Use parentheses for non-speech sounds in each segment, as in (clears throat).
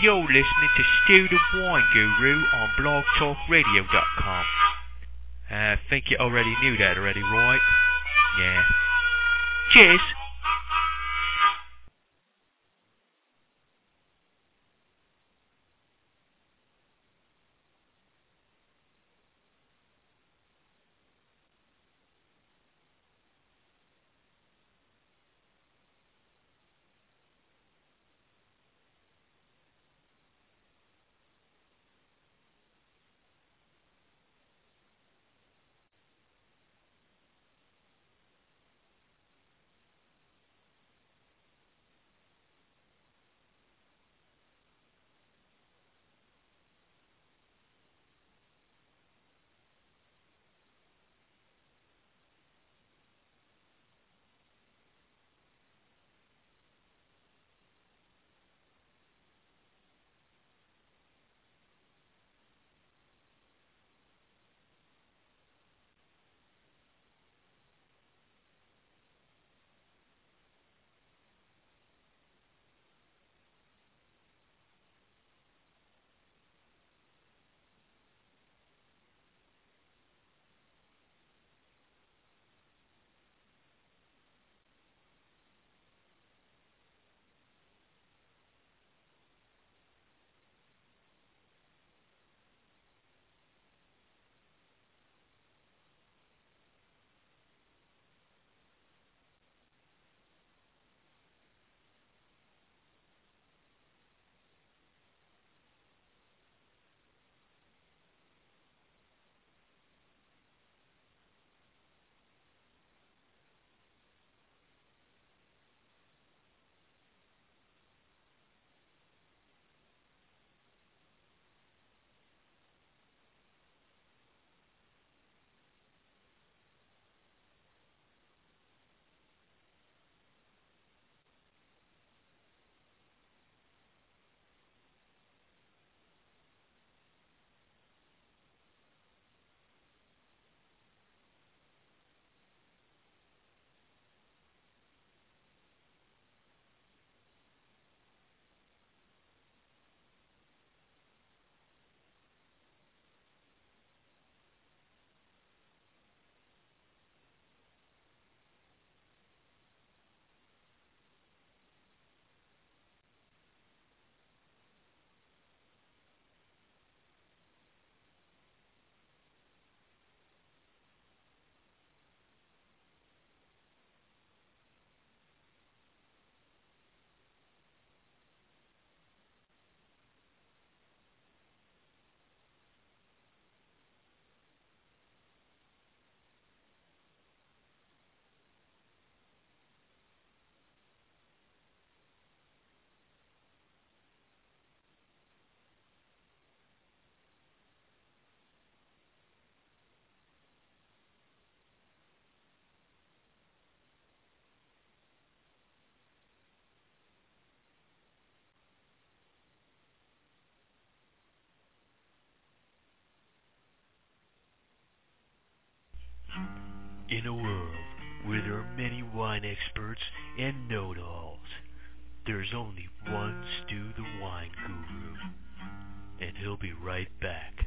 You're listening to Stu the Wine Guru on blogtalkradio.com. I uh, think you already knew that already, right? Yeah. Cheers! In a world where there are many wine experts and know-it-alls, there's only one Stu the Wine Guru, and he'll be right back.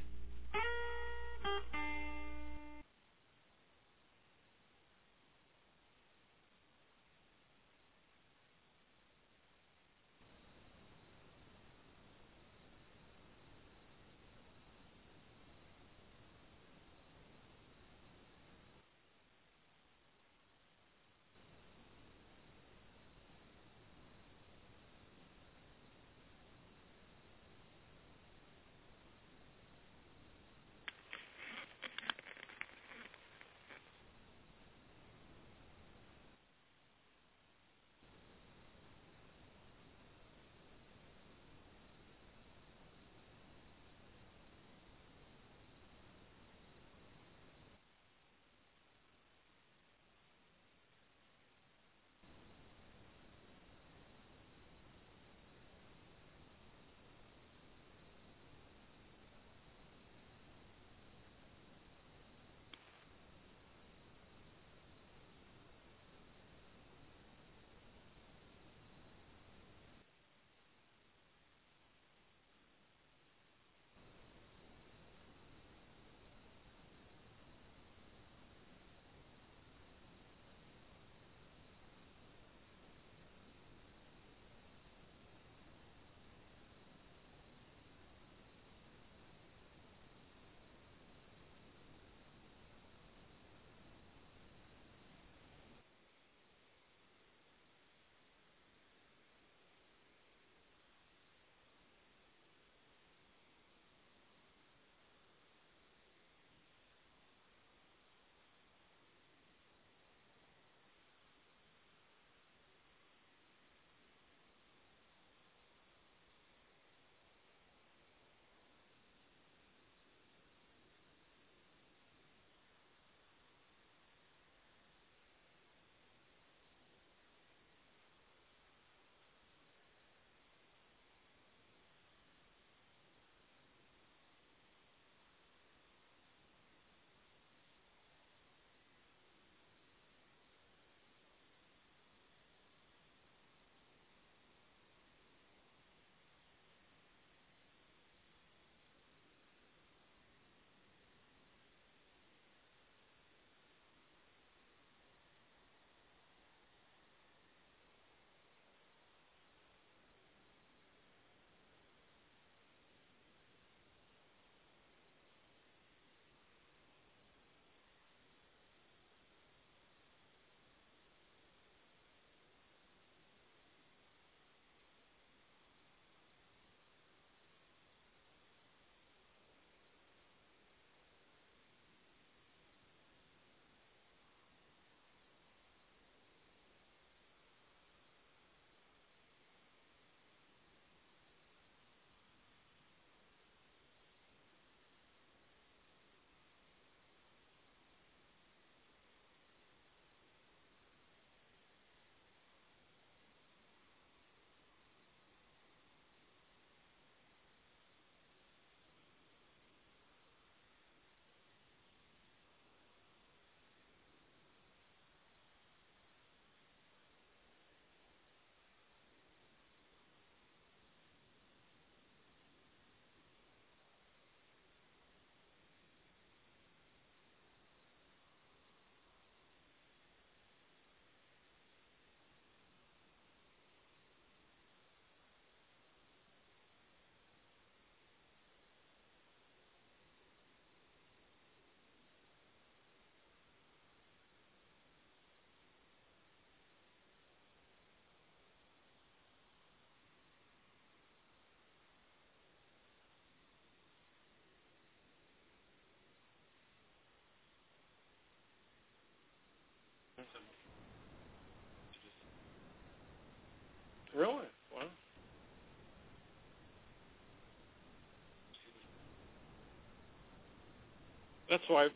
That's why.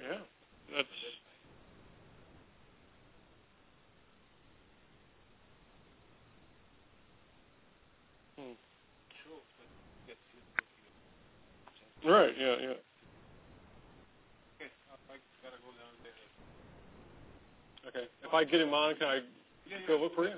Yeah, that's. Hmm. Right. Yeah. Yeah. Okay. If I get in Monica, I go look for you.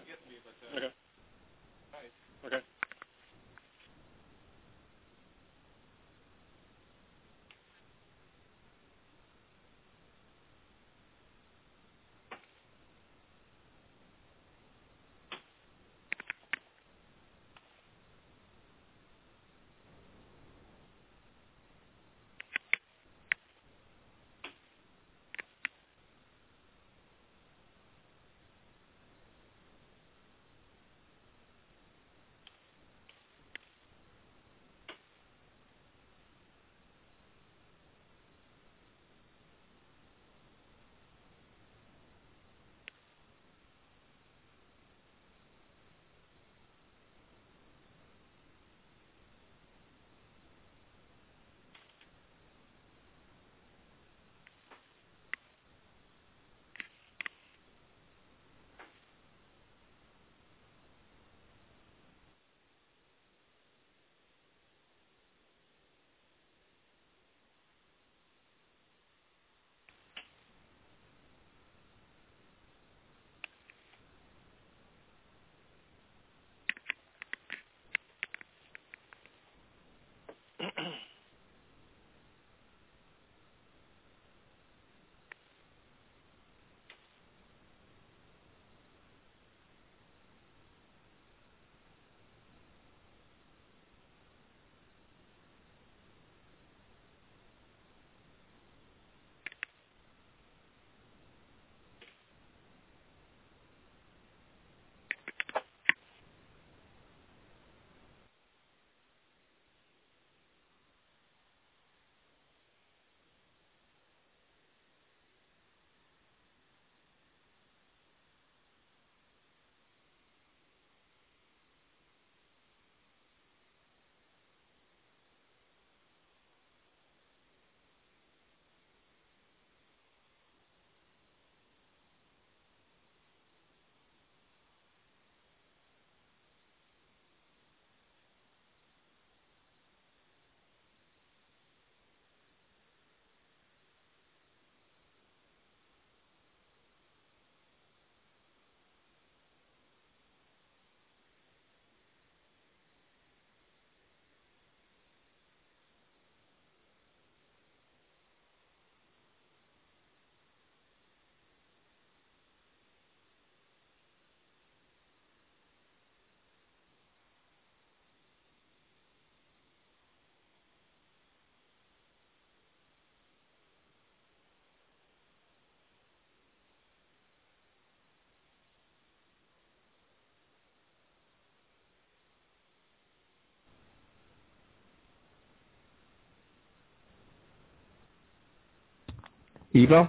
Ivo?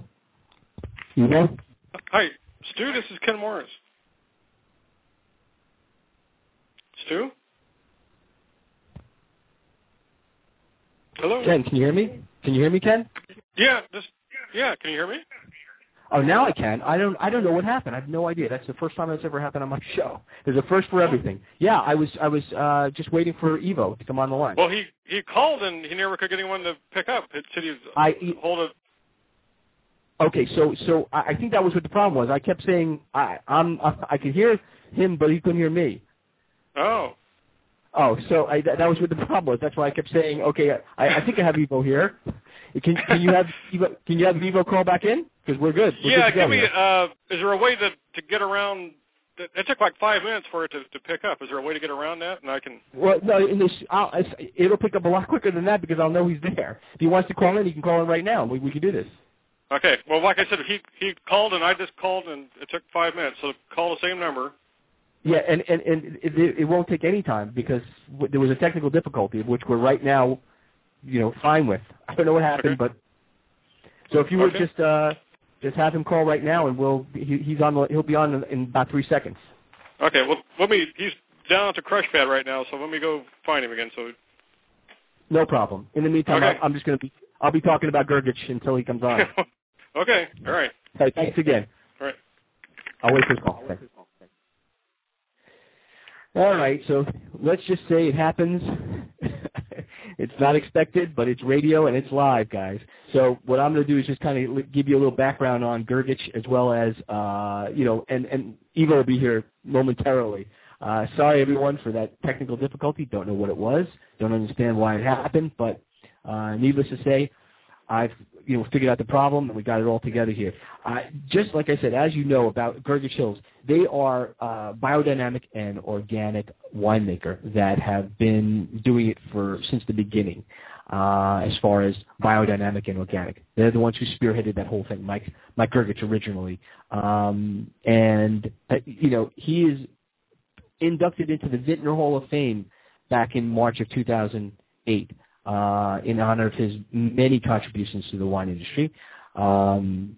Ivo? Hi, Stu. This is Ken Morris. Stu. Hello. Ken, can you hear me? Can you hear me, Ken? Yeah. Just yeah. Can you hear me? Oh, now I can. I don't. I don't know what happened. I have no idea. That's the first time that's ever happened on my (laughs) show. There's a first for everything. Yeah, I was. I was uh, just waiting for Ivo to come on the line. Well, he he called and he never could get anyone to pick up. It said he was I hold of okay. So so I I think that was what the problem was. I kept saying I I'm I could hear him, but he couldn't hear me. Oh. Oh, so I, that, that was what the problem was. That's why I kept saying, okay, I, I think I have Ivo here. Can, can you have (laughs) Ivo, can you have Ivo call back in? Because we're good. We're yeah. good Give me. here. Uh, is there a way to to get around? It it took like five minutes for it to to pick up. Is there a way to get around that? And I can. Well, no, in this, I'll, it'll pick up a lot quicker than that because I'll know he's there. If he wants to call in, he can call in right now. We, we can do this. Okay. Well, like I said, he he called and I just called and it took five minutes. So call the same number. Yeah, and and and it, it won't take any time because w- there was a technical difficulty, which we're right now, you know, fine with. I don't know what happened, Okay. but so if you would Okay. just uh just have him call right now, and we'll he, he's on the, he'll be on in, in about three seconds. Okay. Well, let me. He's down at the crush pad right now, so let me go find him again. So. No problem. In the meantime, Okay. I, I'm just gonna be I'll be talking about Grgich until he comes on. (laughs) okay. All right. hey, thanks again. All right. I'll wait for his call. Thanks. All right, so let's just say it happens. (laughs) it's not expected, but it's radio and it's live, guys. So what I'm going to do is just kind of give you a little background on Grgich as well as, uh, you know, and, and Ivo will be here momentarily. Uh, sorry, everyone, for that technical difficulty. Don't know what it was. Don't understand why it happened, but uh, needless to say, I've you know figured out the problem and we got it all together here. Uh, just like I said, as you know about Grgich Hills, they are uh, biodynamic and organic winemaker that have been doing it for since the beginning. Uh, as far as biodynamic and organic, they're the ones who spearheaded that whole thing. Mike Mike Grgich originally, um, and uh, you know he is inducted into the Vintner Hall of Fame back in March of 2008 uh, in honor of his many contributions to the wine industry. Um,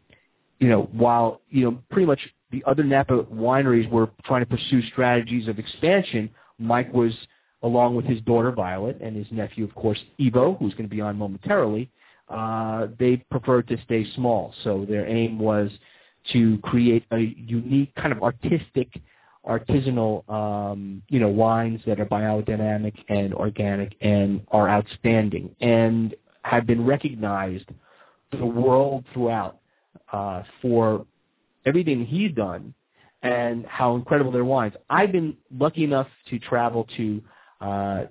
you know, while you know pretty much the other Napa wineries were trying to pursue strategies of expansion, Mike was along with his daughter Violet and his nephew, of course, Ivo, who's going to be on momentarily. Uh, they preferred to stay small, so their aim was to create a unique kind of artistic artisanal, um, you know, wines that are biodynamic and organic and are outstanding and have been recognized the world throughout uh, for everything he's done and how incredible their wines. I've been lucky enough to travel to uh,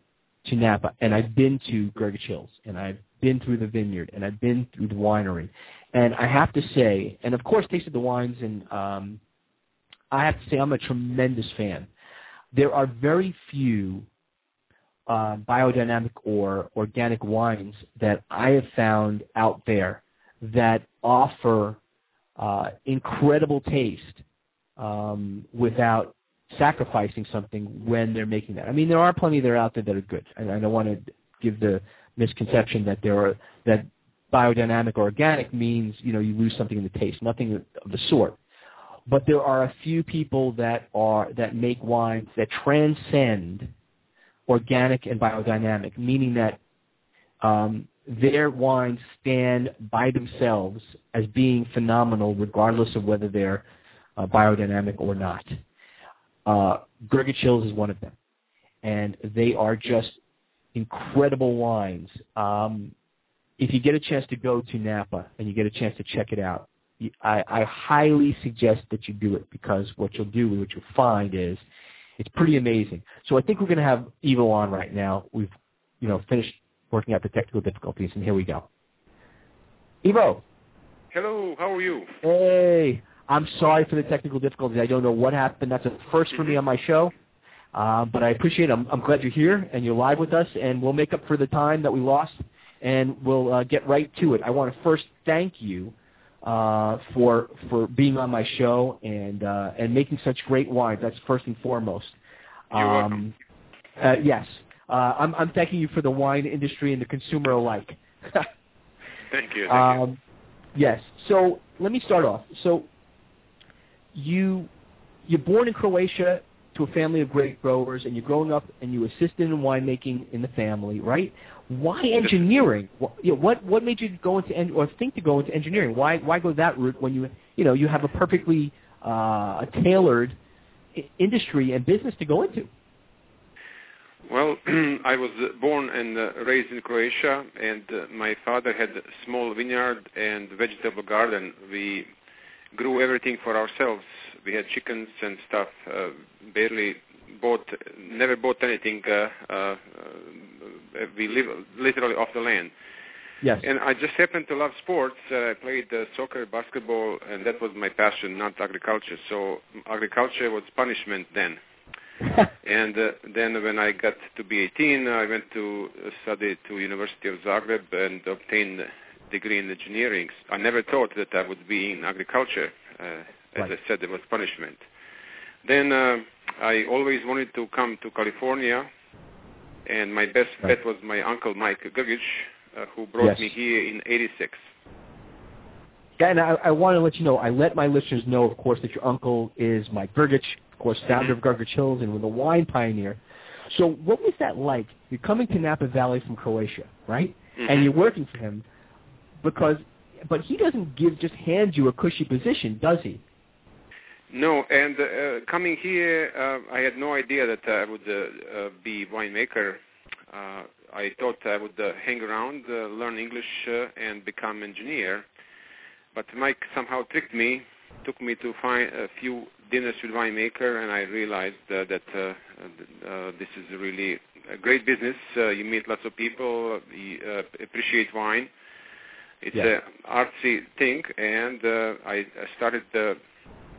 to Napa, and I've been to Grgich Hills, and I've been through the vineyard, and I've been through the winery, and I have to say, and of course, tasted the wines and um, I have to say I'm a tremendous fan. There are very few uh, biodynamic or organic wines that I have found out there that offer uh, incredible taste um, without sacrificing something when they're making that. I mean, there are plenty that are out there that are good, and I don't want to give the misconception that there are that biodynamic or organic means you know you lose something in the taste. Nothing of the sort but there are a few people that are that make wines that transcend organic and biodynamic, meaning that um, their wines stand by themselves as being phenomenal, regardless of whether they're uh, biodynamic or not. Uh, Grgich Hills is one of them, and they are just incredible wines. Um, if you get a chance to go to Napa and you get a chance to check it out, I, I highly suggest that you do it because what you'll do, what you'll find is it's pretty amazing. So I think we're going to have Ivo on right now. We've, you know, finished working out the technical difficulties, and here we go. Ivo. Hello. How are you? Hey. I'm sorry for the technical difficulties. I don't know what happened. That's a first for me on my show. Uh, but I appreciate it. I'm, I'm glad you're here and you're live with us, and we'll make up for the time that we lost, and we'll uh, get right to it. I want to first thank you uh, for for being on my show and uh, and making such great wines. That's first and foremost. You're welcome. Um, uh, yes, uh, I'm I'm thanking you for the wine industry and the consumer alike. (laughs) thank you. Thank um, you. Yes. So let me start off. So you you're born in Croatia to a family of great growers, and you're growing up and you assisted in winemaking in the family, right? Why engineering? What you know, what, what made you go into en- or think to go into engineering? Why why go that route when you you know you have a perfectly uh, tailored industry and business to go into? Well, (clears throat) I was born and uh, raised in Croatia, and uh, my father had a small vineyard and vegetable garden. We grew everything for ourselves. We had chickens and stuff. Uh, barely bought, never bought anything. Uh, uh, we live literally off the land. Yes. And I just happened to love sports. Uh, I played uh, soccer, basketball, and that was my passion, not agriculture. So agriculture was punishment then. (laughs) and uh, then when I got to be 18, I went to study to University of Zagreb and obtained degree in engineering. I never thought that I would be in agriculture. Uh, as Right. I said, it was punishment. Then uh, I always wanted to come to California, and my best Right. bet was my uncle Mike Grgich, uh, who brought Yes. me here in '86. Yeah, and I, I want to let you know, I let my listeners know, of course, that your uncle is Mike Grgich, of course, founder of Grgich Hills and was a wine pioneer. So what was that like? You're coming to Napa Valley from Croatia, right? Mhm. And you're working for him because, but he doesn't give, just hand you a cushy position, does he? No, and uh, coming here, uh, I had no idea that I would uh, uh, be winemaker. Uh, I thought I would uh, hang around, uh, learn English, uh, and become engineer. But Mike somehow tricked me, took me to find a few dinners with winemaker, and I realized uh, that uh, uh, this is really a great business. Uh, you meet lots of people, you uh, appreciate wine. It's Yeah. a artsy thing, and uh, I I started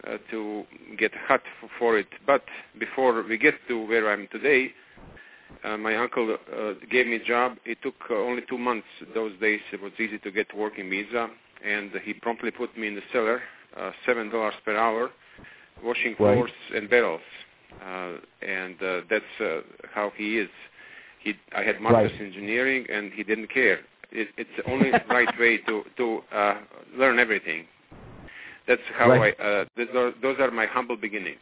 uh, to get hot f- for it. But before we get to where I'm today, uh, my uncle uh, gave me a job. It took uh, only two months. Those days it was easy to get working visa, and he promptly put me in the cellar, uh, seven dollars per hour, washing Right. floors and barrels. Uh, and uh, that's uh, how he is. He, I had master's Right. in engineering, and he didn't care. It, it's the only (laughs) right way to to uh, learn everything. That's how Right. I. Uh, th- those, those are my humble beginnings.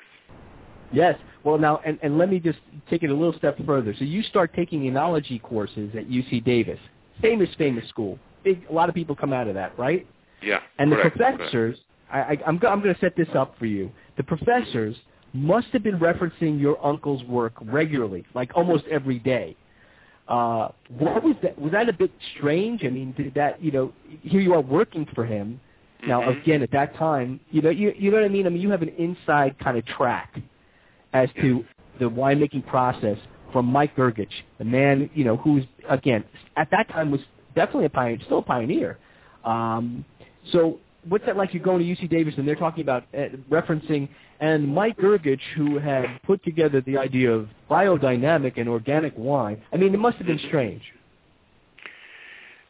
Yes. Well, now, and, and let me just take it a little step further. So you start taking enology courses at UC Davis, famous, famous school. Big, a lot of people come out of that, right? Yeah. And the correct, correct. professors, I, I, I'm, I'm going to set this up for you. The professors must have been referencing your uncle's work regularly, like almost every day. Uh, what was that? Was that a bit strange? I mean, did that, you know, here you are working for him. Now, Mhm. again, at that time, you know, you, you know what I mean? I mean, you have an inside kind of track as to the winemaking process from Mike Grgich, the man, you know, who's, again, at that time was definitely a pioneer, still a pioneer. Um, so what's that like? You're going to UC Davis and they're talking about uh, referencing, and Mike Grgich, who had put together the idea of biodynamic and organic wine. I mean, it must have been strange.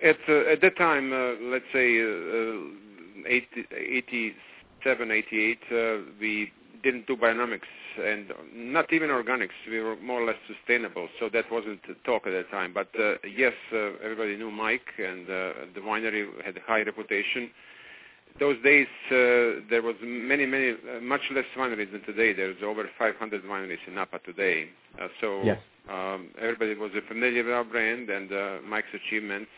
At uh, at that time, uh, let's say uh, uh, 80, 87, 88, uh, we didn't do biodynamics and not even organics. We were more or less sustainable, so that wasn't the talk at that time. But uh, yes, uh, everybody knew Mike, and uh, the winery had a high reputation. Those days, uh, there was many, many, uh, much less wineries than today. There's over 500 wineries in Napa today. Uh, so Yes. um, everybody was familiar with our brand and uh, Mike's achievements.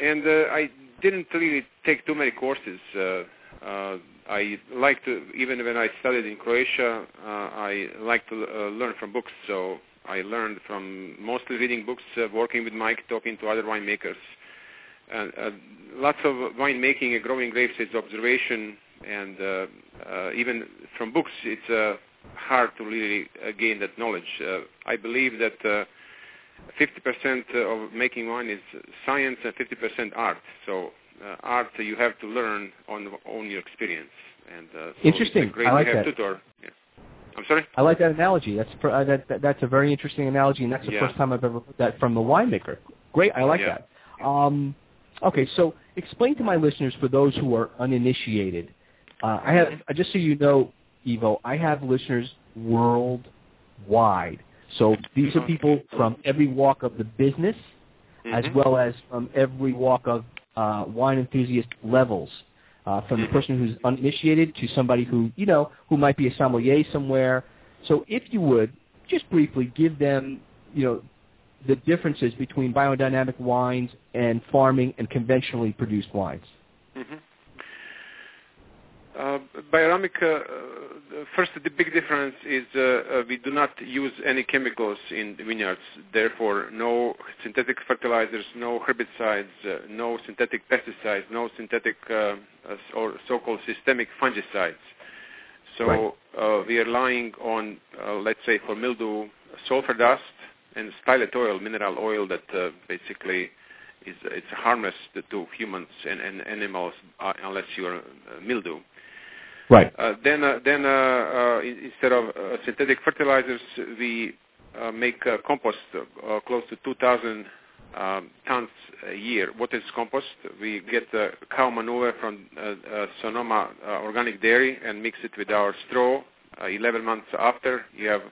And uh, I didn't really take too many courses. Uh, uh, I like to, even when I studied in Croatia, uh, I like to uh, learn from books. So I learned from mostly reading books, uh, working with Mike, talking to other winemakers. And uh, lots of winemaking and growing grapes is observation, and uh, uh, even from books, it's uh, hard to really uh, gain that knowledge. Uh, I believe that uh, 50% of making wine is science and 50% art. So uh, art you have to learn on on your experience. And uh, so Interesting. Great I like that. tutor. Yeah. I'm sorry. I like that analogy. That's pr- uh, that, that that's a very interesting analogy, and that's the Yeah. first time I've ever heard that from the winemaker. Great, I like Yeah. that. Um, okay, so explain to my listeners, for those who are uninitiated, uh, I have just so you know, Ivo, I have listeners worldwide. So these are people from every walk of the business, as Mhm. well as from every walk of uh, wine enthusiast levels. Uh, from the Mhm. person who's uninitiated to somebody who, you know, who might be a sommelier somewhere. So if you would, just briefly give them, you know, the differences between biodynamic wines and farming and conventionally produced wines. Mhm. Uh, biodynamic, uh, uh, first the big difference is uh, we do not use any chemicals in the vineyards. Therefore, no synthetic fertilizers, no herbicides, no synthetic pesticides, no synthetic or so-called systemic fungicides. So Right. we are relying on, let's say, for mildew, sulfur dust and stylet oil, mineral oil that basically is it's harmless to, humans and, and animals unless you are uh, mildew. Right. Uh, then, uh, then uh, uh, instead of uh, synthetic fertilizers, we uh, make uh, compost uh, close to 2,000 um, tons a year. What is compost? We get uh, cow manure from uh, uh, Sonoma uh, Organic Dairy and mix it with our straw. Uh, 11 months after, you have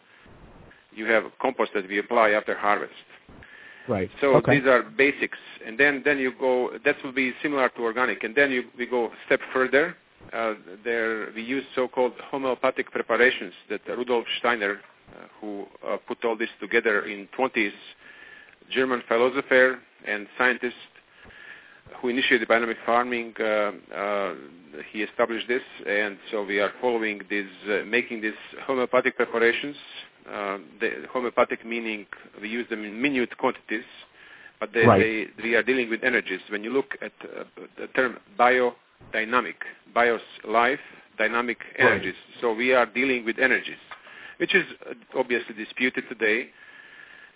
you have compost that we apply after harvest. Right. So okay. these are basics, and then then you go. That will be similar to organic, and then you we go a step further. Uh, there we use so-called homeopathic preparations that Rudolf Steiner, uh, who uh, put all this together in 20s, German philosopher and scientist who initiated biodynamic farming. Uh, uh, he established this, and so we are following this, uh, making these homeopathic preparations Uh, the homeopathic meaning we use them in minute quantities, but they, Right. they, we are dealing with energies. When you look at uh, the term biodynamic, bios life, dynamic energies. So we are dealing with energies, which is uh, obviously disputed today,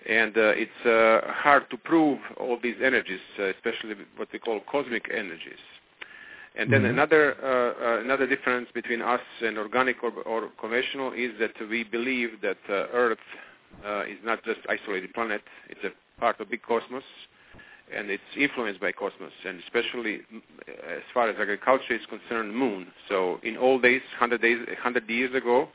and uh, it's uh, hard to prove all these energies, uh, especially what we call cosmic energies. And then Mhm. another uh, uh, another difference between us and organic or, or conventional is that we believe that uh, Earth uh, is not just isolated planet; it's a part of big cosmos, and it's influenced by cosmos, and especially mm, as far as agriculture is concerned, Moon. So in old days, hundred days, hundred years ago,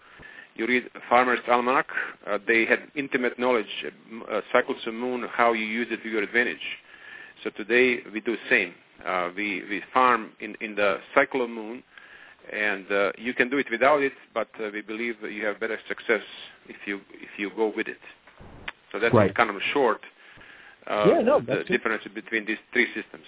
you read Farmer's Almanac. Uh, they had intimate knowledge, uh, uh, cycles of Moon, how you use it to your advantage. So today we do the same. Uh, we we farm in in the cycle of Moon, and uh, you can do it without it, but uh, we believe that you have better success if you if you go with it. So that's Right. kind of short. Uh, Yeah, no, the it. difference between these three systems.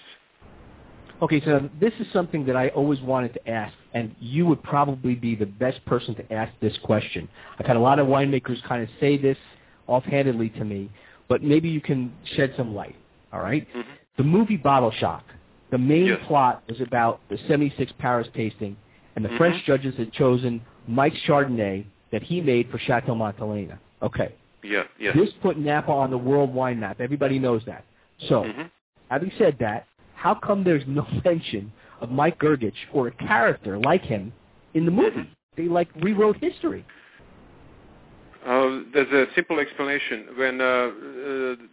Okay, so this is something that I always wanted to ask, and you would probably be the best person to ask this question. I've had a lot of winemakers kind of say this offhandedly to me, but maybe you can shed some light. All right? Mhm. The movie Bottle Shock, the main Yes. plot was about the 76 Paris tasting, and the Mhm. French judges had chosen Mike Chardonnay that he made for Chateau Montelena. Okay. Yeah, yes. This put Napa on the world wine map. Everybody knows that. So, Mhm. having said that, how come there's no (laughs) mention of Mike Grgich or a character like him in the movie? Mhm. They like rewrote history. Uh, there's a simple explanation. When uh, uh,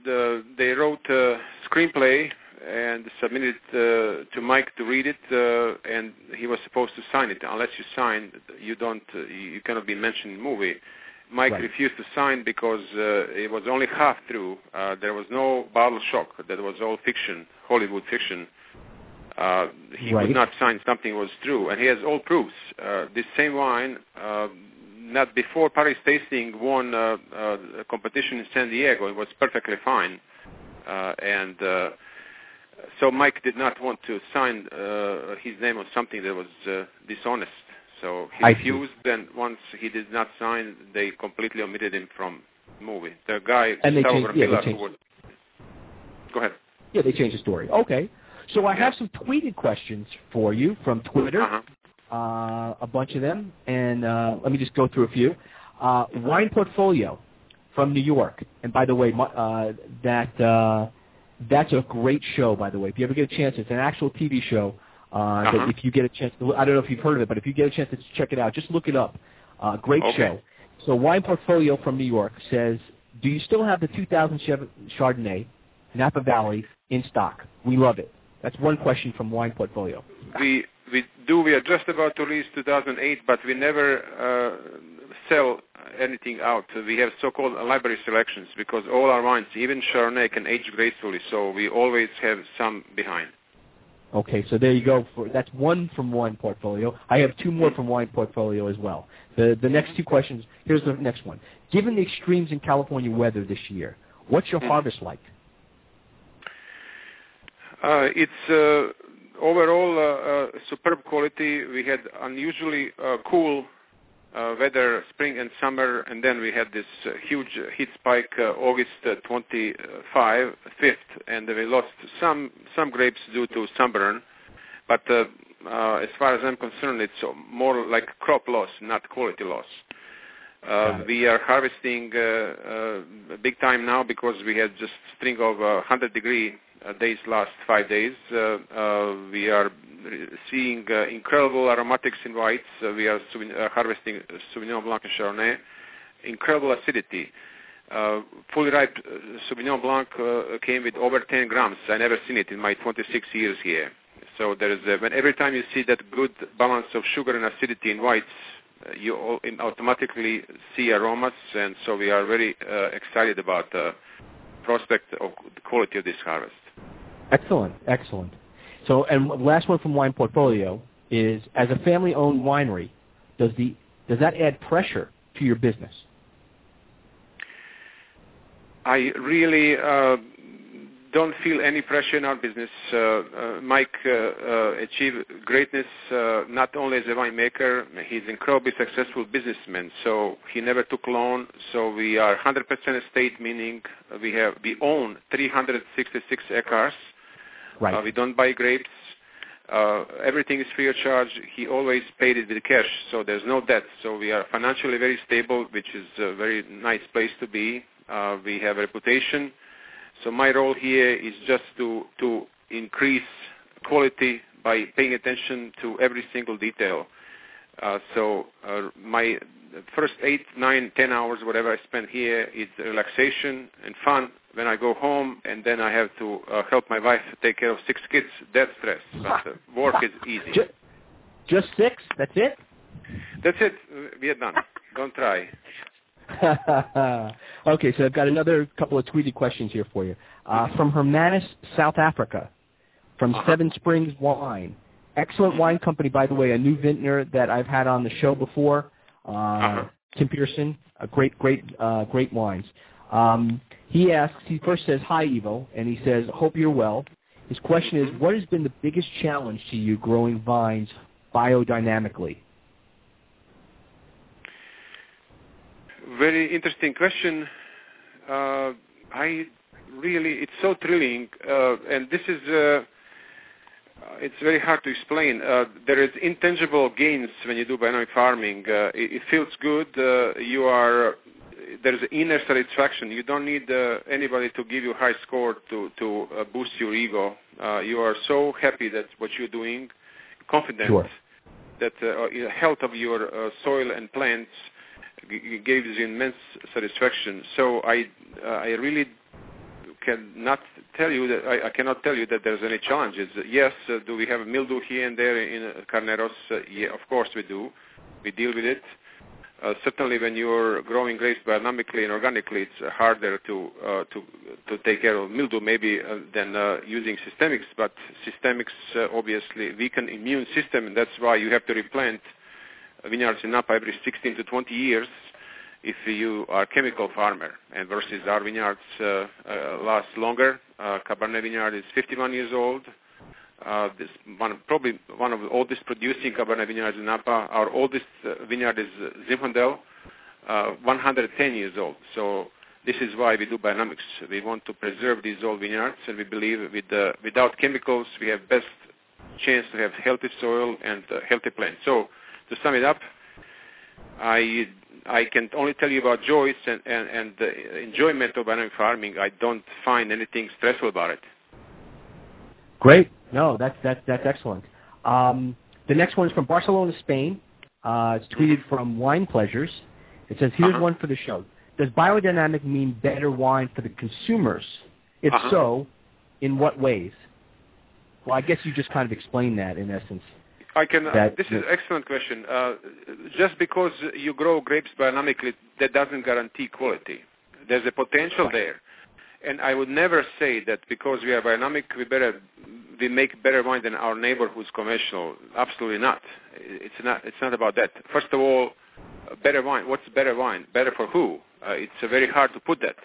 the, they wrote a screenplay and submitted uh, to Mike to read it, uh, and he was supposed to sign it. Unless you sign, you don't. Uh, you cannot be mentioned in the movie. Mike Right. refused to sign because uh, it was only half true. Uh, there was no bottle shock. That was all fiction, Hollywood fiction. Uh, he Right. would not sign something was true, and he has all proofs. Uh, this same wine, uh, not before Paris tasting won uh, uh, a competition in San Diego. It was perfectly fine, uh, and uh, so Mike did not want to sign uh, his name on something that was uh, dishonest. So he I see. refused. Then once he did not sign, they completely omitted him from the movie. The guy And they changed- yeah, they changed- was- Go ahead. Yeah, they changed the story. Okay. So I have some tweeted questions for you from Twitter, Uh-huh. uh, a bunch of them, and uh, let me just go through a few. Uh, Wine Portfolio from New York, and by the way, uh, that uh, that's a great show. By the way, if you ever get a chance, it's an actual TV show. Uh, Uh-huh. that if you get a chance, to, I don't know if you've heard of it, but if you get a chance to check it out, just look it up. Uh, great Okay. show. So Wine Portfolio from New York says, do you still have the 2000 Chardonnay, Napa Valley, in stock? We love it. That's one question from Wine Portfolio. We we do. We are just about to release 2008, but we never uh, sell anything out. We have so-called library selections because all our wines, even Chardonnay, can age gracefully. So we always have some behind. Okay, so there you go. For That's one from Wine Portfolio. I have two more from Wine Portfolio as well. The, the next two questions, here's the next one. Given the extremes in California weather this year, what's your Hmm. harvest like? Uh, it's uh, overall uh, uh, superb quality. We had unusually uh, cool uh, weather, spring and summer, and then we had this uh, huge heat spike uh, August uh, 25, 5th, and we lost some some grapes due to sunburn. But uh, uh, as far as I'm concerned, it's more like crop loss, not quality loss. Uh, we are harvesting uh, uh, big time now because we had just string of uh, 100 degree uh, days last five days. Uh, uh, we are re- seeing uh, incredible aromatics in whites. Uh, we are uh, harvesting Sauvignon Blanc and Chardonnay. Incredible acidity. Uh, fully ripe uh, Sauvignon Blanc uh, came with over 10 grams. I never seen it in my 26 years here. So there is a, when every time you see that good balance of sugar and acidity in whites, you all, in automatically see aromas, and so we are very excited about the prospect of the quality of this harvest. Excellent, excellent. So, and last one from Wine Portfolio is, as a family-owned winery, does the does that add pressure to your business? I really uh, don't feel any pressure in our business. Uh, uh, Mike uh, uh, achieved greatness uh, not only as a winemaker, he's an incredibly successful businessman. So he never took loan. So we are 100% estate, meaning we have we own 366 acres. Right. Uh, we don't buy grapes. Uh, everything is free of charge. He always paid it with cash, so there's no debt. So we are financially very stable, which is a very nice place to be. Uh, we have a reputation. So my role here is just to, to increase quality by paying attention to every single detail. Uh, so uh, my first eight, nine, ten hours, whatever I spend here, is relaxation and fun. When I go home, and then I have to uh, help my wife take care of six kids, that's stress. (laughs) But uh, work is easy. Just, just six? That's it? That's it. We are done. Don't try. (laughs) okay, so I've got another couple of tweeted questions here for you. Uh, from Hermanus, South Africa, from Uh-huh. Seven Springs Wine. Excellent wine company, by the way, a new vintner that I've had on the show before. Uh, Uh-huh. Tim Pearson, a great, great, uh, great wines. Um, he asks, he first says, hi, Ivo, and he says, hope you're well. His question is, what has been the biggest challenge to you growing vines biodynamically? Very interesting question. Uh, I really, it's so thrilling, uh, and this is, uh, it's very hard to explain. Uh, there is intangible gains when you do biodynamic farming. Uh, it, it feels good. Uh, you are, there's inner satisfaction. You don't need uh, anybody to give you high score to to uh, boost your ego. Uh, you are so happy that what you're doing, confident Sure. that uh, the health of your uh, soil and plants g- gives you immense satisfaction. So I uh, I really cannot tell you that I, I cannot tell you that there's any challenges. Yes, uh, do we have mildew here and there in uh, Carneros? Uh, yeah, of course we do. We deal with it. Uh, certainly, when you're growing grapes biodynamically and organically, it's harder to to to take care of mildew maybe than using systemics. But systemics obviously weaken immune system, and that's why you have to replant vineyards in Napa every 16 to 20 years if you are chemical farmer, and versus our vineyards uh, uh, last longer. Uh, Cabernet Vineyard is 51 years old. Uh, this one, probably one of the oldest producing Cabernet vineyards in Napa. Our oldest uh, vineyard is uh, Zinfandel, uh, 110 years old. So this is why we do biodynamics. We want to preserve these old vineyards, and we believe with uh, without chemicals, we have best chance to have healthy soil and uh, healthy plants. So to sum it up, I I can only tell you about joys and, and, and the enjoyment of biodynamic farming. I don't find anything stressful about it. Great. No, that's that's that's excellent. Um, the next one is from Barcelona, Spain. Uh, it's tweeted from Wine Pleasures. It says, "Here's Uh-huh. one for the show. Does biodynamic mean better wine for the consumers? If Uh-huh. so, in what ways?" Well, I guess you just kind of explained that in essence. I can. Uh, this is an excellent question. Uh, just because you grow grapes biodynamically, that doesn't guarantee quality. There's a potential there, and I would never say that because we are biodynamic, we better we make better wine than our neighbor who's conventional. Absolutely not. It's not. It's not about that. First of all, better wine. What's better wine? Better for who? Uh, it's uh, very hard to put that.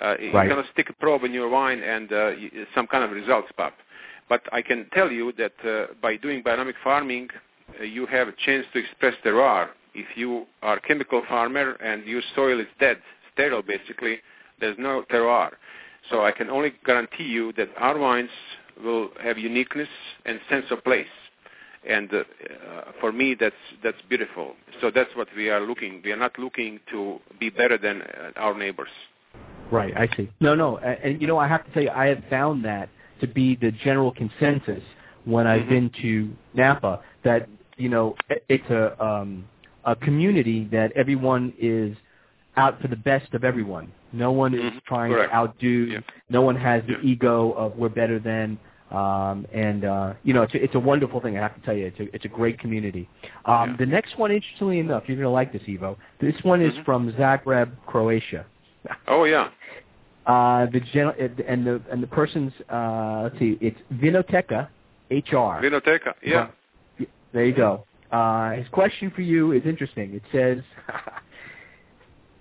Uh, Right. You're going to stick a probe in your wine and uh, some kind of results pop. But I can tell you that uh, by doing biodynamic farming, uh, you have a chance to express terroir. If you are a chemical farmer and your soil is dead, sterile basically, there's no terroir. So I can only guarantee you that our wines will have uniqueness and sense of place. And uh, for me, that's that's beautiful. So that's what we are looking. We are not looking to be better than our neighbors. Right, I see. No, no, and you know, I have to tell you, I have found that to be the general consensus when I've Mhm. been to Napa. That you know, it's a um, a community that everyone is out for the best of everyone. No one is Mhm, trying correct. to outdo. Yeah. No one has the Yeah. ego of we're better than. Um, and uh, you know, it's a, it's a wonderful thing. I have to tell you, it's a it's a great community. Um, Yeah. The next one, interestingly enough, you're going to like this, Ivo. This one is Mhm. from Zagreb, Croatia. Oh yeah. Uh, the gen- and the and the person's uh, let's see, it's Vinoteca HR. Vinoteca. Yeah. There you go. Uh, his question for you is interesting. It says,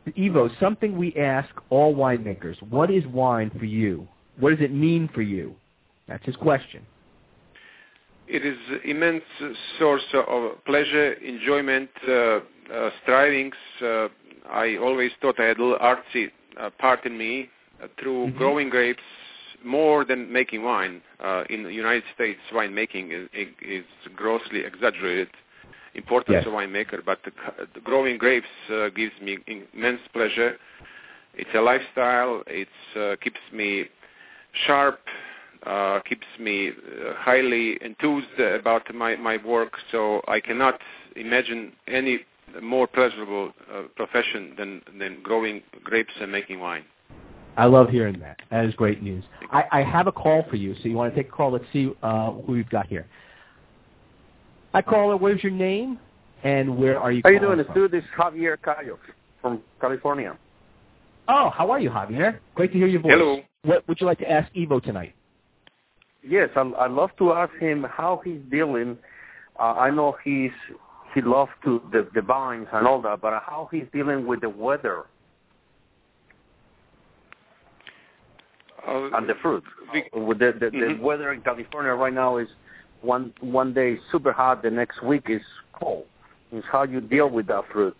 (laughs) Ivo, something we ask all winemakers: What is wine for you? What does it mean for you? That's his question. It is immense source of pleasure, enjoyment, uh, uh, strivings. Uh, I always thought I had a little artsy uh, part in me through Mhm. growing grapes more than making wine. Uh, in the United States, winemaking is, is grossly exaggerated importance Yes. of winemaker, but the, the growing grapes uh, gives me immense pleasure. It's a lifestyle. It uh, keeps me sharp, uh, keeps me uh, highly enthused about my, my work. So I cannot imagine any more pleasurable uh, profession than, than growing grapes and making wine. I love hearing that. That is great news. I, I have a call for you, so you want to take a call? Let's see uh, who we've got here. Hi, caller. What is your name, and where are you? How are you calling doing, from? Stu? This is Javier Cayo from California. Oh, how are you, Javier? Great to hear your voice. Hello. What would you like to ask Ivo tonight? Yes, I, I'd love to ask him how he's dealing. Uh, I know he's he loves to the, the vines and all that, but how he's dealing with the weather Uh, and the fruit. we- With the the, Mhm. the weather in California right now is one one day super hot, the next week is cold. It's how you deal with that fruit.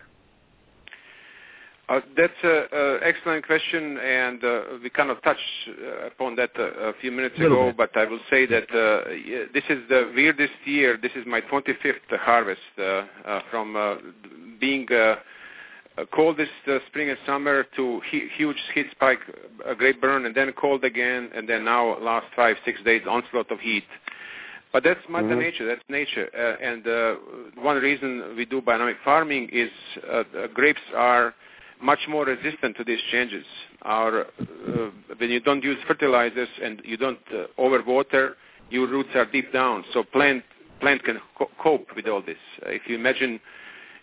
Uh, That's an excellent question, and uh, we kind of touched uh, upon that uh, a few minutes ago, bit. but I will say that uh, this is the weirdest year. This is my 25th harvest uh, uh, from uh, being uh, uh, coldest uh, spring and summer to hu- huge heat spike, uh, great burn, and then cold again, and then now last five, six days onslaught of heat. But that's Mother Mhm. Nature. That's nature. Uh, and uh, one reason we do biodynamic farming is uh, grapes are much more resistant to these changes. Our, uh, when you don't use fertilizers and you don't uh, overwater, your roots are deep down, so plant plant can co- cope with all this. Uh, if you imagine,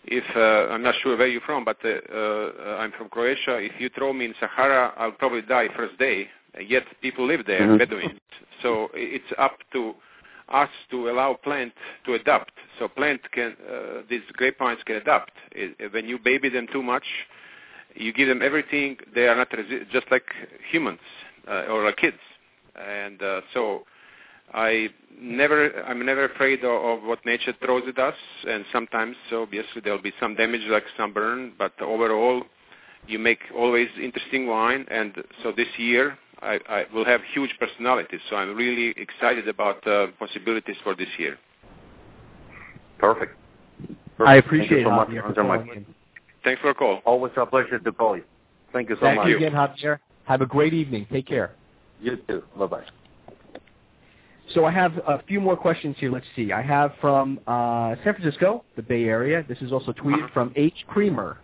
if uh, I'm not sure where you're from, but uh, uh, I'm from Croatia. If you throw me in Sahara, I'll probably die first day. Yet people live there, Mhm. Bedouins. So it's up to us to allow plant to adapt. So plant can, uh, these grapevines can adapt. When you baby them too much, you give them everything. They are not resi- just like humans uh, or like kids. And uh, so I never, I'm never afraid of, of what nature throws at us. And sometimes, obviously, there will be some damage like sunburn. But overall, you make always interesting wine. And so this year, I, I will have huge personalities. So I'm really excited about uh, possibilities for this year. Perfect. I appreciate Thank you so it, much Javier, for for my calling Thanks for the call. Always a pleasure to call you. Thank you so Thank much. Thank you again, Javier. Have a great evening. Take care. You too. Bye bye. So I have a few more questions here. Let's see. I have from uh, San Francisco, the Bay Area. This is also tweeted from H. Creamer.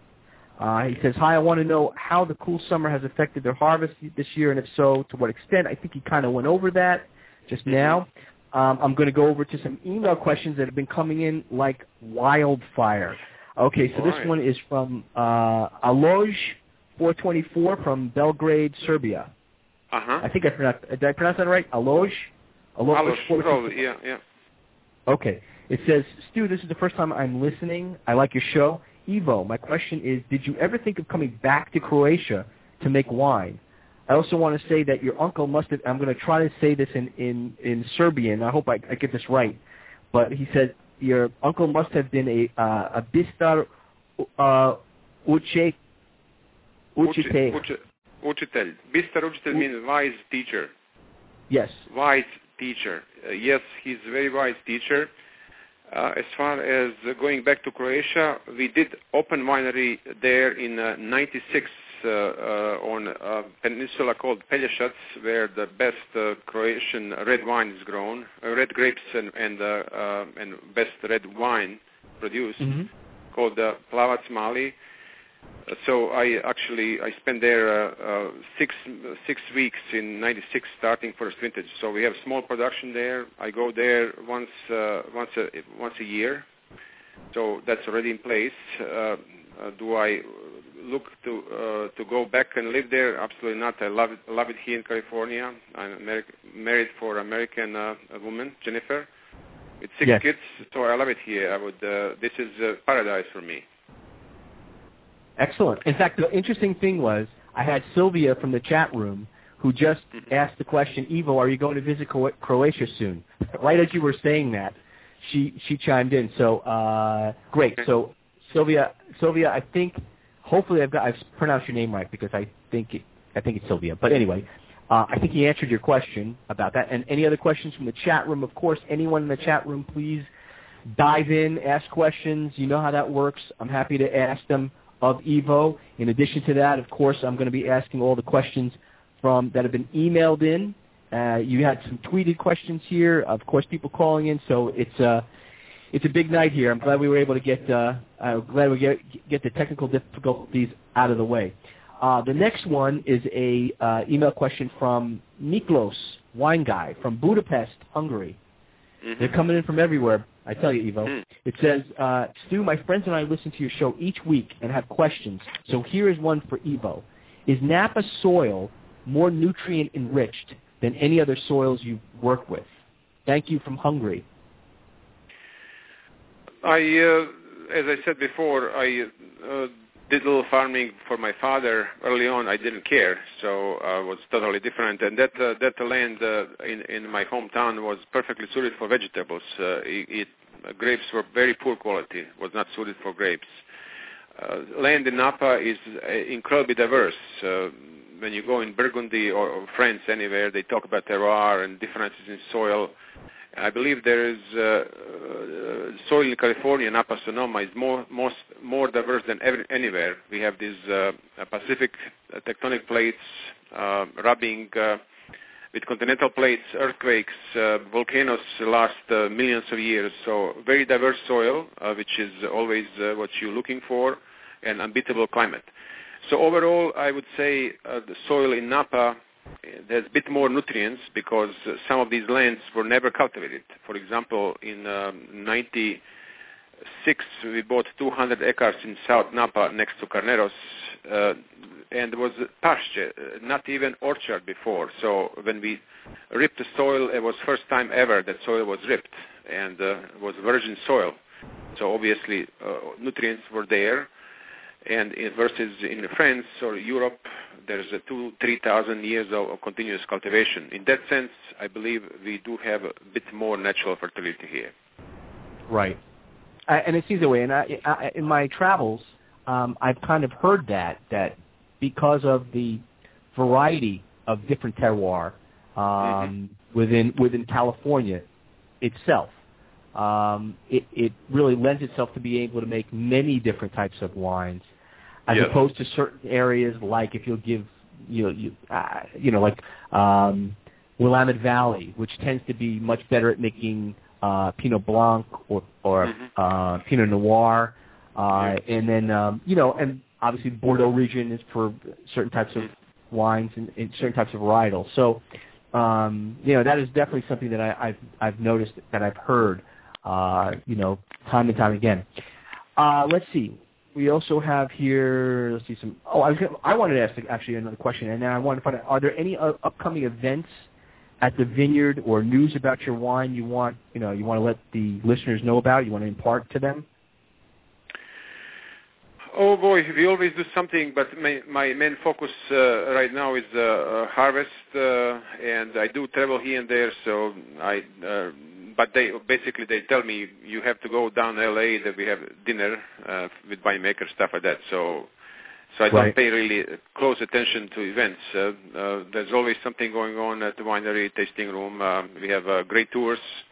Uh, he says, "Hi, I want to know how the cool summer has affected their harvest this year, and if so, to what extent." I think he kind of went over that just now. Um, I'm going to go over to some email questions that have been coming in like wildfire. Okay, so this one is from uh, Aloj 424 from Belgrade, Serbia. Uh-huh. I think I pronounced. Did I pronounce that right? Aloj. Hello, 424. probably, yeah, yeah. Okay. It says, Stu, this is the first time I'm listening. I like your show. Ivo, my question is, did you ever think of coming back to Croatia to make wine? I also want to say that your uncle must have, I'm going to try to say this in, in, in Serbian. I hope I, I get this right. But he said, your uncle must have been a, uh, a bistar uh, uche, učitelj. Uči- Učitelj. Bistar učitelj means wise teacher. Yes. Wise teacher. Uh, yes, he's a very wise teacher. Uh, as far as uh, going back to Croatia, we did open winery there in uh, 96 uh, uh, on a peninsula called Pelješac, where the best uh, Croatian red wine is grown, uh, red grapes and and, uh, uh, and best red wine produced, hmm called uh, Plavac Mali. Uh, So I actually I spent there uh, uh, six six weeks in '96, starting first vintage. So we have small production there. I go there once uh, once a once a year. So that's already in place. Uh, uh, do I look to uh, to go back and live there? Absolutely not. I love it love it here in California. I'm Ameri- married for American uh, woman, Jennifer, with six Yes. kids. So I love it here. I would. Uh, this is uh, paradise for me. Excellent. In fact, the interesting thing was I had Sylvia from the chat room who just Mhm. asked the question, Ivo, are you going to visit Croatia soon? (laughs) right as you were saying that, she she chimed in. So uh, great. So Sylvia, Sylvia, I think hopefully I've got I've pronounced your name right because I think it, I think it's Sylvia. But anyway, uh, I think he answered your question about that. And any other questions from the chat room? Of course, anyone in the chat room, please dive in, ask questions. You know how that works. I'm happy to ask them of Ivo. In addition to that, of course, I'm going to be asking all the questions from that have been emailed in. Uh, you had some tweeted questions here. Of course, people calling in. So it's a it's a big night here. I'm glad we were able to get uh, I'm glad we get get the technical difficulties out of the way. Uh, the next one is a uh, email question from Miklos Wine Guy from Budapest, Hungary. Mhm. They're coming in from everywhere. I tell you, Ivo. Hmm. It says, uh, Stu, my friends and I listen to your show each week and have questions. So here is one for Ivo. Is Napa soil more nutrient enriched than any other soils you work with? Thank you from Hungary. I, uh, as I said before, I uh, did a little farming for my father early on. I didn't care, so uh, was totally different. And that uh, that land uh, in in my hometown was perfectly suited for vegetables. Uh, it, it grapes were very poor quality. Was not suited for grapes. Uh, land in Napa is uh, incredibly diverse. Uh, when you go in Burgundy or, or France, anywhere, they talk about terroir and differences in soil. I believe there is uh, uh, soil in California, Napa Sonoma, is more most more diverse than ever, anywhere. We have these uh, Pacific tectonic plates uh, rubbing uh, with continental plates, earthquakes, uh, volcanoes last uh, millions of years. So very diverse soil, uh, which is always what you're looking for, and unbeatable climate. So overall, I would say the soil in Napa there's a bit more nutrients because some of these lands were never cultivated. For example, in um, 96 we bought 200 acres in South Napa next to Carneros, uh, and there was pasture, uh, not even orchard before. So when we ripped the soil, it was first time ever that soil was ripped, and uh, was virgin soil. So obviously uh, nutrients were there and in, versus in France or Europe, there's a two, three thousand years of, of continuous cultivation. In that sense, I believe we do have a bit more natural fertility here. Right. I, and it seems that way. And I, I, in my travels, um, I've kind of heard that that because of the variety of different terroir um, within within California itself, um, it, it really lends itself to be able to make many different types of wines, as Yes. opposed to certain areas like if you'll give you know, you uh, you know like um, Willamette Valley, which tends to be much better at making uh, Pinot Blanc or or Mhm. uh, Pinot Noir, uh, and then um, you know, and obviously the Bordeaux region is for certain types of wines and, and certain types of varietals. So, um, you know, that is definitely something that I, I've I've noticed that I've heard, uh, you know, time and time again. Uh, let's see. We also have here. Let's see some. Oh, I was. Gonna, I wanted to ask actually another question, and then I wanted to find out: Are there any uh, upcoming events at the vineyard or news about your wine you want you know you want to let the listeners know about? You want to impart to them? Oh boy, we always do something, but my, my main focus uh, right now is uh, uh, harvest, uh, and I do travel here and there. So I, uh, but they basically they tell me you have to go down LA that we have dinner uh, with winemaker stuff like that. So, so I don't pay really close attention to events. Uh, uh, there's always something going on at the winery tasting room. Uh, we have uh, great tours uh,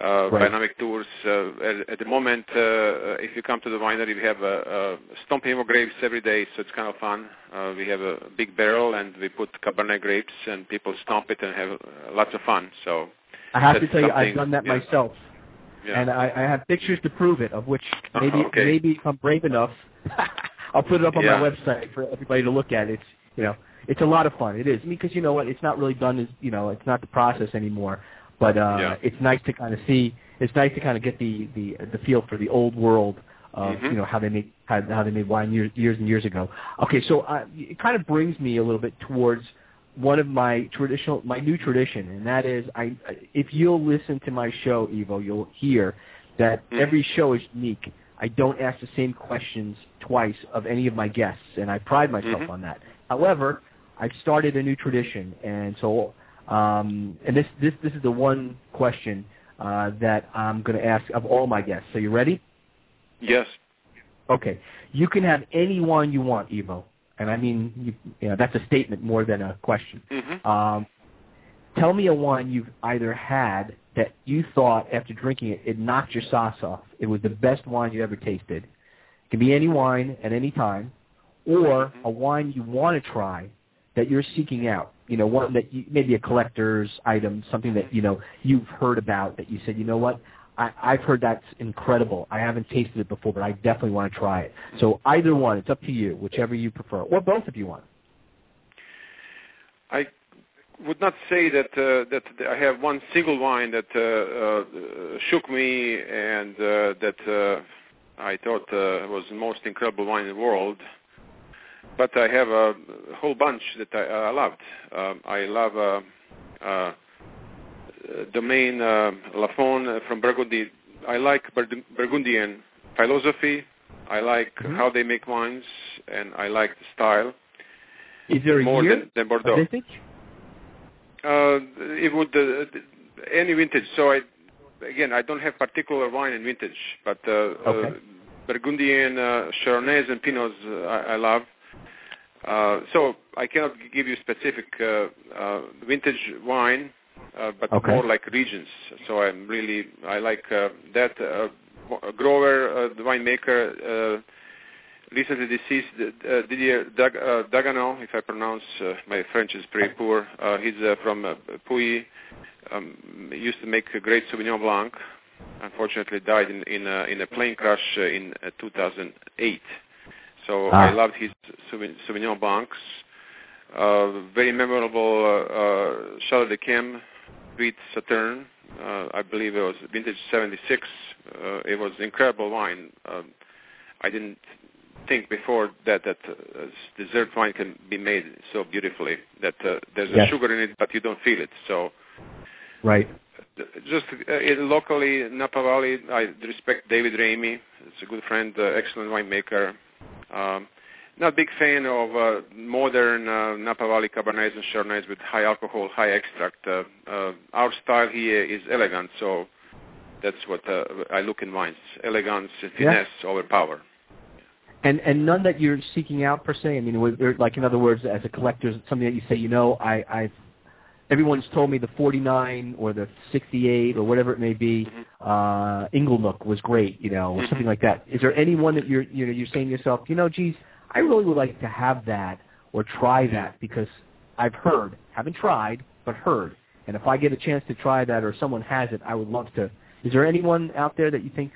Right. dynamic tours. Uh, at, at the moment, uh, if you come to the winery, we have uh, uh, stomping of grapes every day, so it's kind of fun. Uh, we have a big barrel, and we put Cabernet grapes, and people stomp it and have uh, lots of fun. So, I have to tell you, I've done that yeah. myself. yeah. and I, I have pictures to prove it. Of which Oh, maybe okay. maybe if I'm brave enough, (laughs) I'll put it up on Yeah. my website for everybody to look at. It's you know it's a lot of fun. It is because you know what? It's not really done as you know it's not the process anymore. But uh, Yeah. it's nice to kind of see. It's nice to kind of get the the the feel for the old world of Mhm. you know how they made how, how they made wine years years and years ago. Okay, so uh, it kind of brings me a little bit towards one of my traditional my new tradition and that is I if you'll listen to my show Ivo you'll hear that Mhm. every show is unique. I don't ask the same questions twice of any of my guests and I pride myself Mhm. on that. However, I've started a new tradition, and so um, and this this this is the one question uh, that I'm going to ask of all my guests. So you ready? Yes. Okay. You can have any wine you want, Ivo. and I mean you, you know, that's a statement more than a question. Mm-hmm. Um, tell me a wine you've either had that you thought after drinking it it knocked your socks off. It was the best wine you ever tasted. It can be any wine at any time, or a wine you want to try that you're seeking out. You know, one that you, maybe a collector's item, something that you know you've heard about that you said, you know what, I, I've heard that's incredible. I haven't tasted it before, but I definitely want to try it. So either one, it's up to you, whichever you prefer, or both if you want. I would not say that uh, that I have one single wine that uh, uh, shook me and uh, that uh, I thought uh, was the most incredible wine in the world. But I have a whole bunch that I, I loved. Um, I love uh, uh, Domaine uh, Lafon from Burgundy. I like Bur- Burgundian philosophy. I like Mhm. how they make wines, and I like the style Is there a more than, than Bordeaux. vintage? Uh, it would uh, any vintage. So I again, I don't have particular wine and vintage, but uh, Okay. uh, Burgundian, uh, Chardonnays, and Pinots uh, I, I love. Uh, so I cannot give you specific uh, uh, vintage wine, uh, but Okay. more like regions. So I'm really I like uh, that. Uh, Grover, uh, the winemaker, uh, recently deceased uh, Didier Dag- uh, Dagueneau, if I pronounce uh, my French is pretty poor. Uh, he's uh, from uh, Puy. Um, used to make a great Sauvignon Blanc. Unfortunately, died in in a, in a plane crash uh, in uh, 2008. So Ah. I loved his Sauvign- Sauvignon Blancs. Uh, very memorable uh, uh, Château d'Yquem, Sweet Sauternes. Uh, I believe it was vintage 76. Uh, it was incredible wine. Um, I didn't think before that that uh, dessert wine can be made so beautifully that uh, there's Yes. a sugar in it, but you don't feel it. So Right. uh, just uh, in locally Napa Valley, I respect David Ramey. It's a good friend, uh, excellent winemaker. Um, not a big fan of uh, modern uh, Napa Valley Cabernets and Chardonnays with high alcohol, high extract. Uh, uh, our style here is elegant, so that's what uh, I look in wines: elegance, Yeah. finesse over power. And and none that you're seeking out per se. I mean, like in other words, as a collector, something that you say, you know, I I've everyone's told me the 49 or the 68 or whatever it may be, uh, Inglenook was great, you know, or something like that. Is there anyone that you're you know you're saying to yourself, you know, geez, I really would like to have that or try that because I've heard, haven't tried, but heard, and if I get a chance to try that or someone has it, I would love to. Is there anyone out there that you think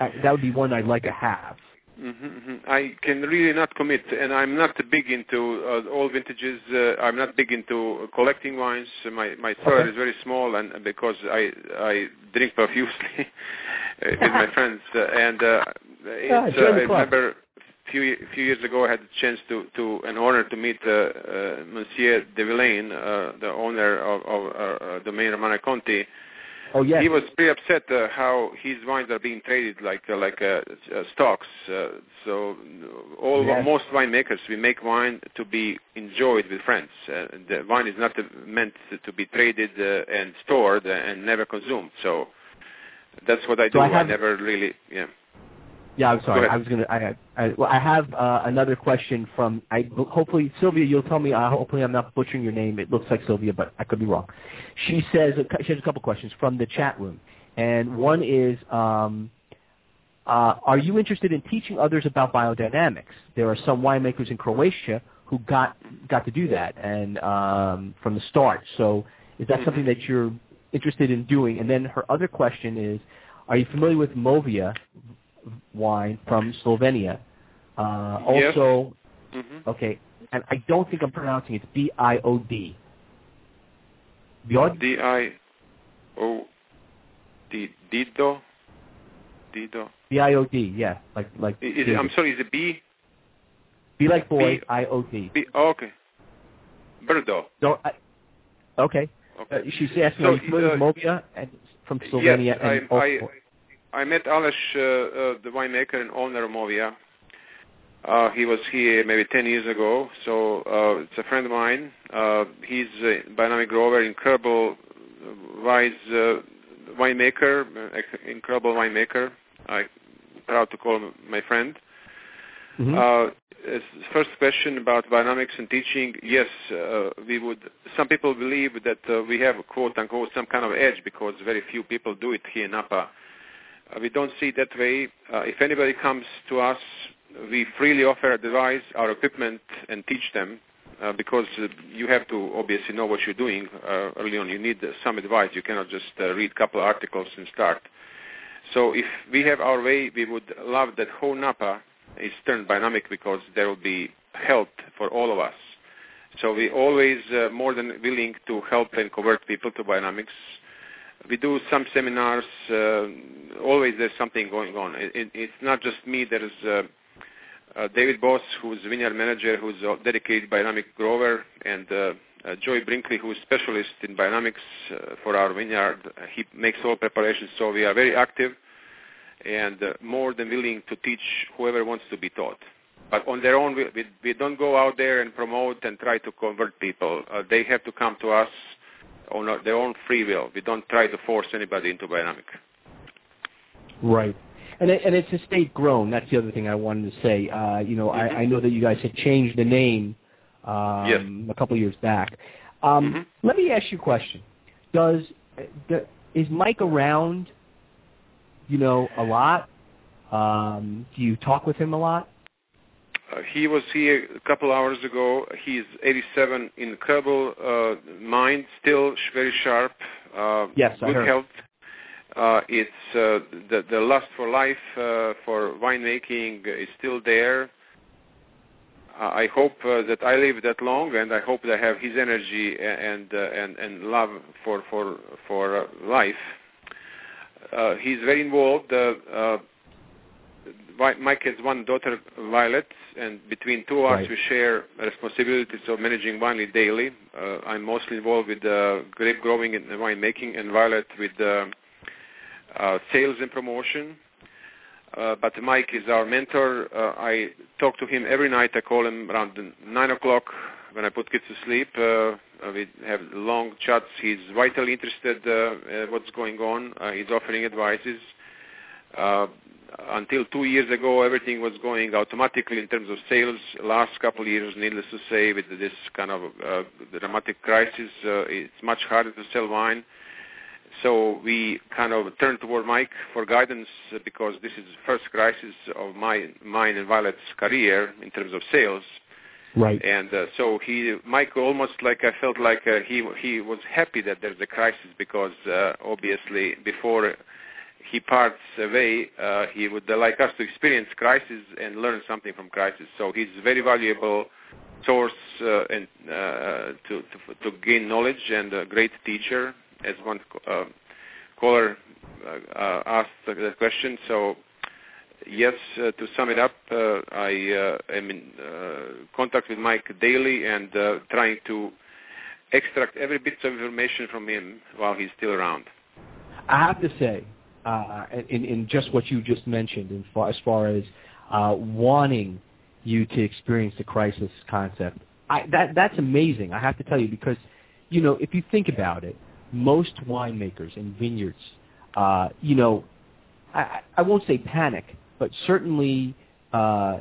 uh, that would be one I'd like to have? Hmm hmm I can really not commit, and I'm not big into uh, all vintages. Uh, I'm not big into collecting wines. My my cellar Okay. is very small, and because I I drink profusely uh, (laughs) with my (laughs) friends, uh, and uh, it's, uh, I remember a few few years ago I had the chance to to an honor to meet uh, uh, Monsieur de Villaine, uh, the owner of, of uh, uh, Domaine Romanée-Conti. Oh yes. He was pretty upset uh, how his wines are being traded like uh, like uh, uh, stocks. Uh, so uh, all Yes. most winemakers we make wine to be enjoyed with friends. Uh, the wine is not uh, meant to be traded uh, and stored and never consumed. So that's what I do. So I I, never really yeah. Yeah, I'm sorry. I was gonna. I, I, well, I have uh, another question from. I hopefully Sylvia, you'll tell me. Uh, hopefully, I'm not butchering your name. It looks like Sylvia, but I could be wrong. She says she has a couple questions from the chat room, and one is, um, uh, are you interested in teaching others about biodynamics? There are some winemakers in Croatia who got got to do that, and um, from the start. So, is that something that you're interested in doing? And then her other question is, are you familiar with Movia? Wine from Slovenia. Uh, Yes. also, hmm okay, and I don't think I'm pronouncing it. It's B I O D. Biod? D I O D Dido Dido. B I O D. Yeah, like like. Is it, I'm sorry. Is it B? Be like boy. B- I O D. B oh, okay. Birdo. I, okay. Uh, she's asking, So, are you familiar uh, with Movia and from Slovenia? Yes, and I, I, met Aleš, uh, uh, the winemaker and owner of Movia. Uh, he was here maybe 10 years ago, so uh, it's a friend of mine. Uh, he's a biodynamic grower, incredible, wise uh, winemaker, uh, incredible winemaker. I'm proud to call him my friend. Mhm. Uh, first question about biodynamics and teaching, yes, uh, we would. Some people believe that uh, we have quote unquote some kind of edge because very few people do it here in Napa. Uh, we don't see it that way. Uh, if anybody comes to us, we freely offer advice, our equipment, and teach them. Uh, because uh, you have to obviously know what you're doing uh, early on. You need some advice. You cannot just uh, read a couple of articles and start. So if we have our way, we would love that whole Napa is turned dynamic because there will be help for all of us. So we are always more than willing to help and convert people to dynamics. We do some seminars. Uh, always there's something going on. It, it, it's not just me. There is uh, uh, David Boss, who's vineyard manager, who's a dedicated biodynamic grower, and uh, Joy Brinkley, who is specialist in biodynamics uh, for our vineyard. He makes all preparations, so we are very active and more than willing to teach whoever wants to be taught. But on their own, we, we, we don't go out there and promote and try to convert people. They have to come to us on their own free will. We don't try to force anybody into biodynamic. Right. And it, and it's estate grown. That's the other thing I wanted to say. Uh, you know, I, I know that you guys had changed the name um, Yes. a couple of years back. Um, Mhm. Let me ask you a question. Does the, is Mike around? You know, a lot. Um, do you talk with him a lot? Uh, he was here a couple hours ago. He's 87, incredible uh, mind, still very sharp. Uh, Yes, I good heard. health. Uh, it's uh, the the lust for life uh, for winemaking is still there. I hope uh, that I live that long, and I hope that I have his energy and uh, and and love for for for uh, life. Uh, he's very involved. Uh, uh, Mike has one daughter, Violet, and between two of us Right. we share responsibilities of managing winery daily. Uh, I'm mostly involved with uh, grape growing and wine making, and Violet with uh, uh, sales and promotion. Uh, but Mike is our mentor. Uh, I talk to him every night. I call him around 9 o'clock when I put kids to sleep. Uh, uh, we have long chats. He's vitally interested uh, uh, what's going on. Uh, he's offering advices. Uh, until two years ago, everything was going automatically in terms of sales. Last couple of years, needless to say, with this kind of uh, dramatic crisis, uh, it's much harder to sell wine. So we kind of turned toward Mike for guidance uh, because this is the first crisis of my mine and Violet's career in terms of sales. Right. And uh, so he, Mike, almost like I felt like uh, he he was happy that there's a crisis because uh, obviously before he parts away, uh, he would like us to experience crisis and learn something from crisis. So he's a very valuable source uh, and uh, to, to to gain knowledge and a great teacher, as one uh, caller uh, uh, asked the question. So yes, uh, to sum it up, uh, I uh, am in uh, contact with Mike daily and uh, trying to extract every bit of information from him while he's still around. I have to say, uh, in, in just what you just mentioned, in far, as far as uh, wanting you to experience the crisis concept, I, that that's amazing. I have to tell you because, you know, if you think about it, most winemakers and vineyards, uh, you know, I, I won't say panic, but certainly, uh,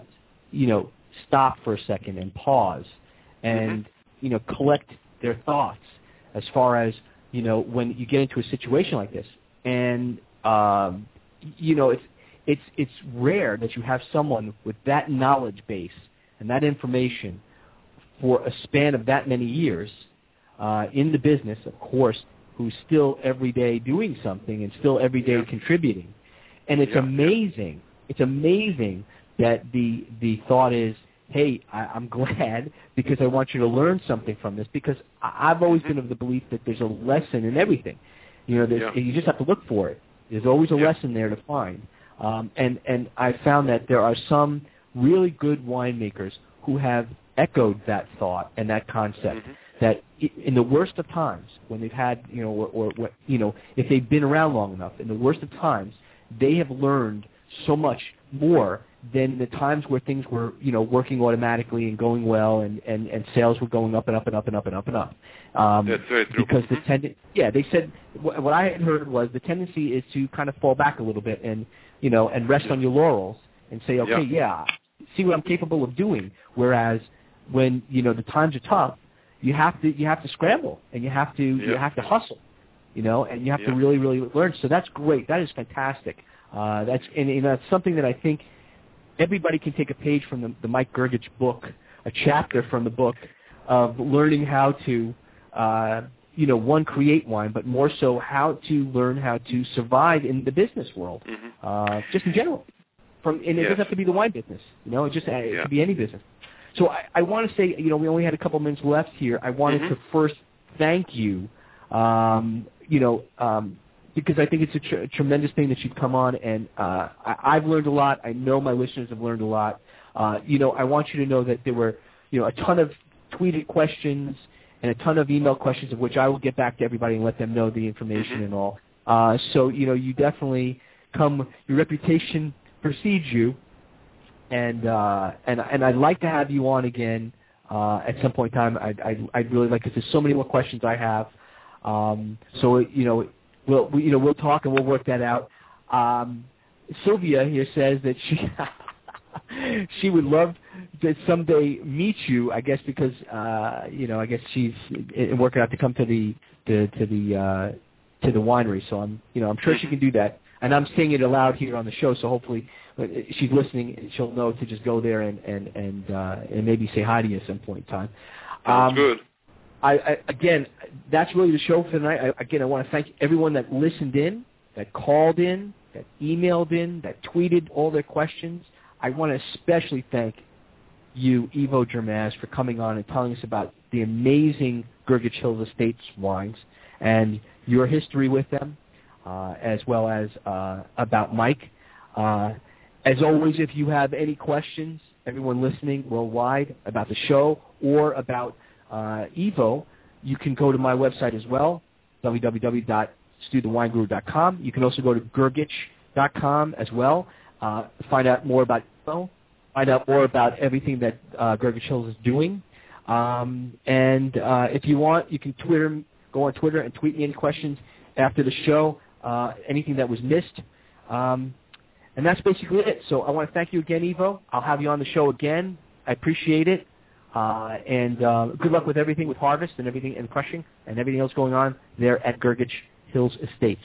you know, stop for a second and pause, and you know, collect their thoughts as far as you know when you get into a situation like this, and um, you know, it's it's it's rare that you have someone with that knowledge base and that information for a span of that many years uh, in the business, of course, who's still every day doing something and still every day Yeah. contributing. And it's Yeah. amazing. It's amazing that the the thought is, hey, I, I'm (laughs) glad because I want you to learn something from this because I, I've always been of the belief that there's a lesson in everything. You know, Yeah. you just have to look for it. There's always a Yeah. lesson there to find. Um, and and I found that there are some really good winemakers who have echoed that thought and that concept Mhm. that in the worst of times when they've had you know or, or what you know if they've been around long enough in the worst of times they have learned so much more than the times where things were, you know, working automatically and going well, and and and sales were going up and up and up and up and up and up. Um, That's very true. Because the tend, yeah, they said what, what I had heard was the tendency is to kind of fall back a little bit and you know and rest on your laurels and say, okay, yeah. yeah, see what I'm capable of doing. Whereas when you know the times are tough, you have to you have to scramble and you have to you have to hustle, you know, and you have to really really learn. So that's great. That is fantastic. Uh, that's and, and that's something that I think everybody can take a page from the, the Mike Grgich book, a chapter from the book of learning how to, uh, you know, one create wine, but more so how to learn how to survive in the business world, mm-hmm. uh, just in general. From and it yes. doesn't have to be the wine business, you know, it just uh, it could be any business. So I, I want to say, you know, we only had a couple minutes left here. I wanted mm-hmm. to first thank you, um, you know, um, because I think it's a, tr- tremendous thing that you've come on, and uh, I- I've learned a lot. I know my listeners have learned a lot. Uh, you know, I want you to know that there were, you know, a ton of tweeted questions and a ton of email questions, of which I will get back to everybody and let them know the information mm-hmm. and all. Uh, so, you know, you definitely come. Your reputation precedes you, and uh, and and I'd like to have you on again uh, at some point in time. I'd I'd, I'd really like because there's so many more questions I have. Um, so you know, we'll we, you know we'll talk and we'll work that out. Um, Sylvia here says that she (laughs) she would love to someday meet you. I guess because uh, you know I guess she's working out to come to the to, to the uh, to the winery. So I'm you know I'm sure she can do that. And I'm saying it aloud here on the show, so hopefully she's listening, and she'll know to just go there and and and uh, and maybe say hi to you at some point in time. Sounds um, good. I, I again, that's really the show for tonight. I, again, I want to thank everyone that listened in, that called in, that emailed in, that tweeted all their questions. I want to especially thank you, Ivo Jermaz, for coming on and telling us about the amazing Grgich Hills Estates wines and your history with them, uh, as well as uh, about Mike. Uh, as always, if you have any questions, everyone listening worldwide about the show or about uh, Ivo, you can go to my website as well, www.stuthewineguru.com. You can also go to Grgich.com as well, uh, find out more about Ivo, find out more about everything that uh, Grgich Hills is doing. Um, and uh, if you want, you can Twitter, go on Twitter and tweet me any questions after the show, uh, anything that was missed. Um, and that's basically it. So I want to thank you again, Ivo. I'll have you on the show again. I appreciate it. Uh, and uh, good luck with everything with harvest and everything and crushing and everything else going on there at Grgich Hills Estates.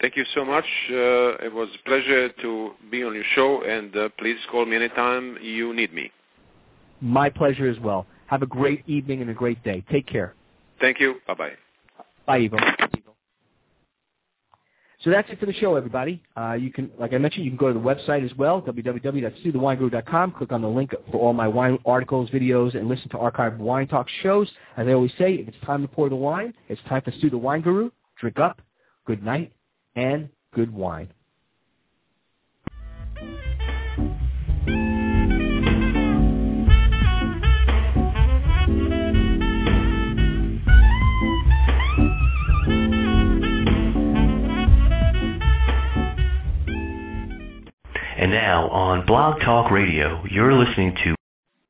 Thank you so much. Uh, it was a pleasure to be on your show, and uh, please call me anytime you need me. My pleasure as well. Have a great evening and a great day. Take care. Thank you. Bye-bye. Bye, Ivo. So that's it for the show, everybody. Uh, you can, like I mentioned, you can go to the website as well, www.stuthewineguru.com. Click on the link for all my wine articles, videos, and listen to archived wine talk shows. As I always say, if it's time to pour the wine, it's time for Stu the Wine Guru. Drink up, good night, and good wine. Now on Blog Talk Radio, you're listening to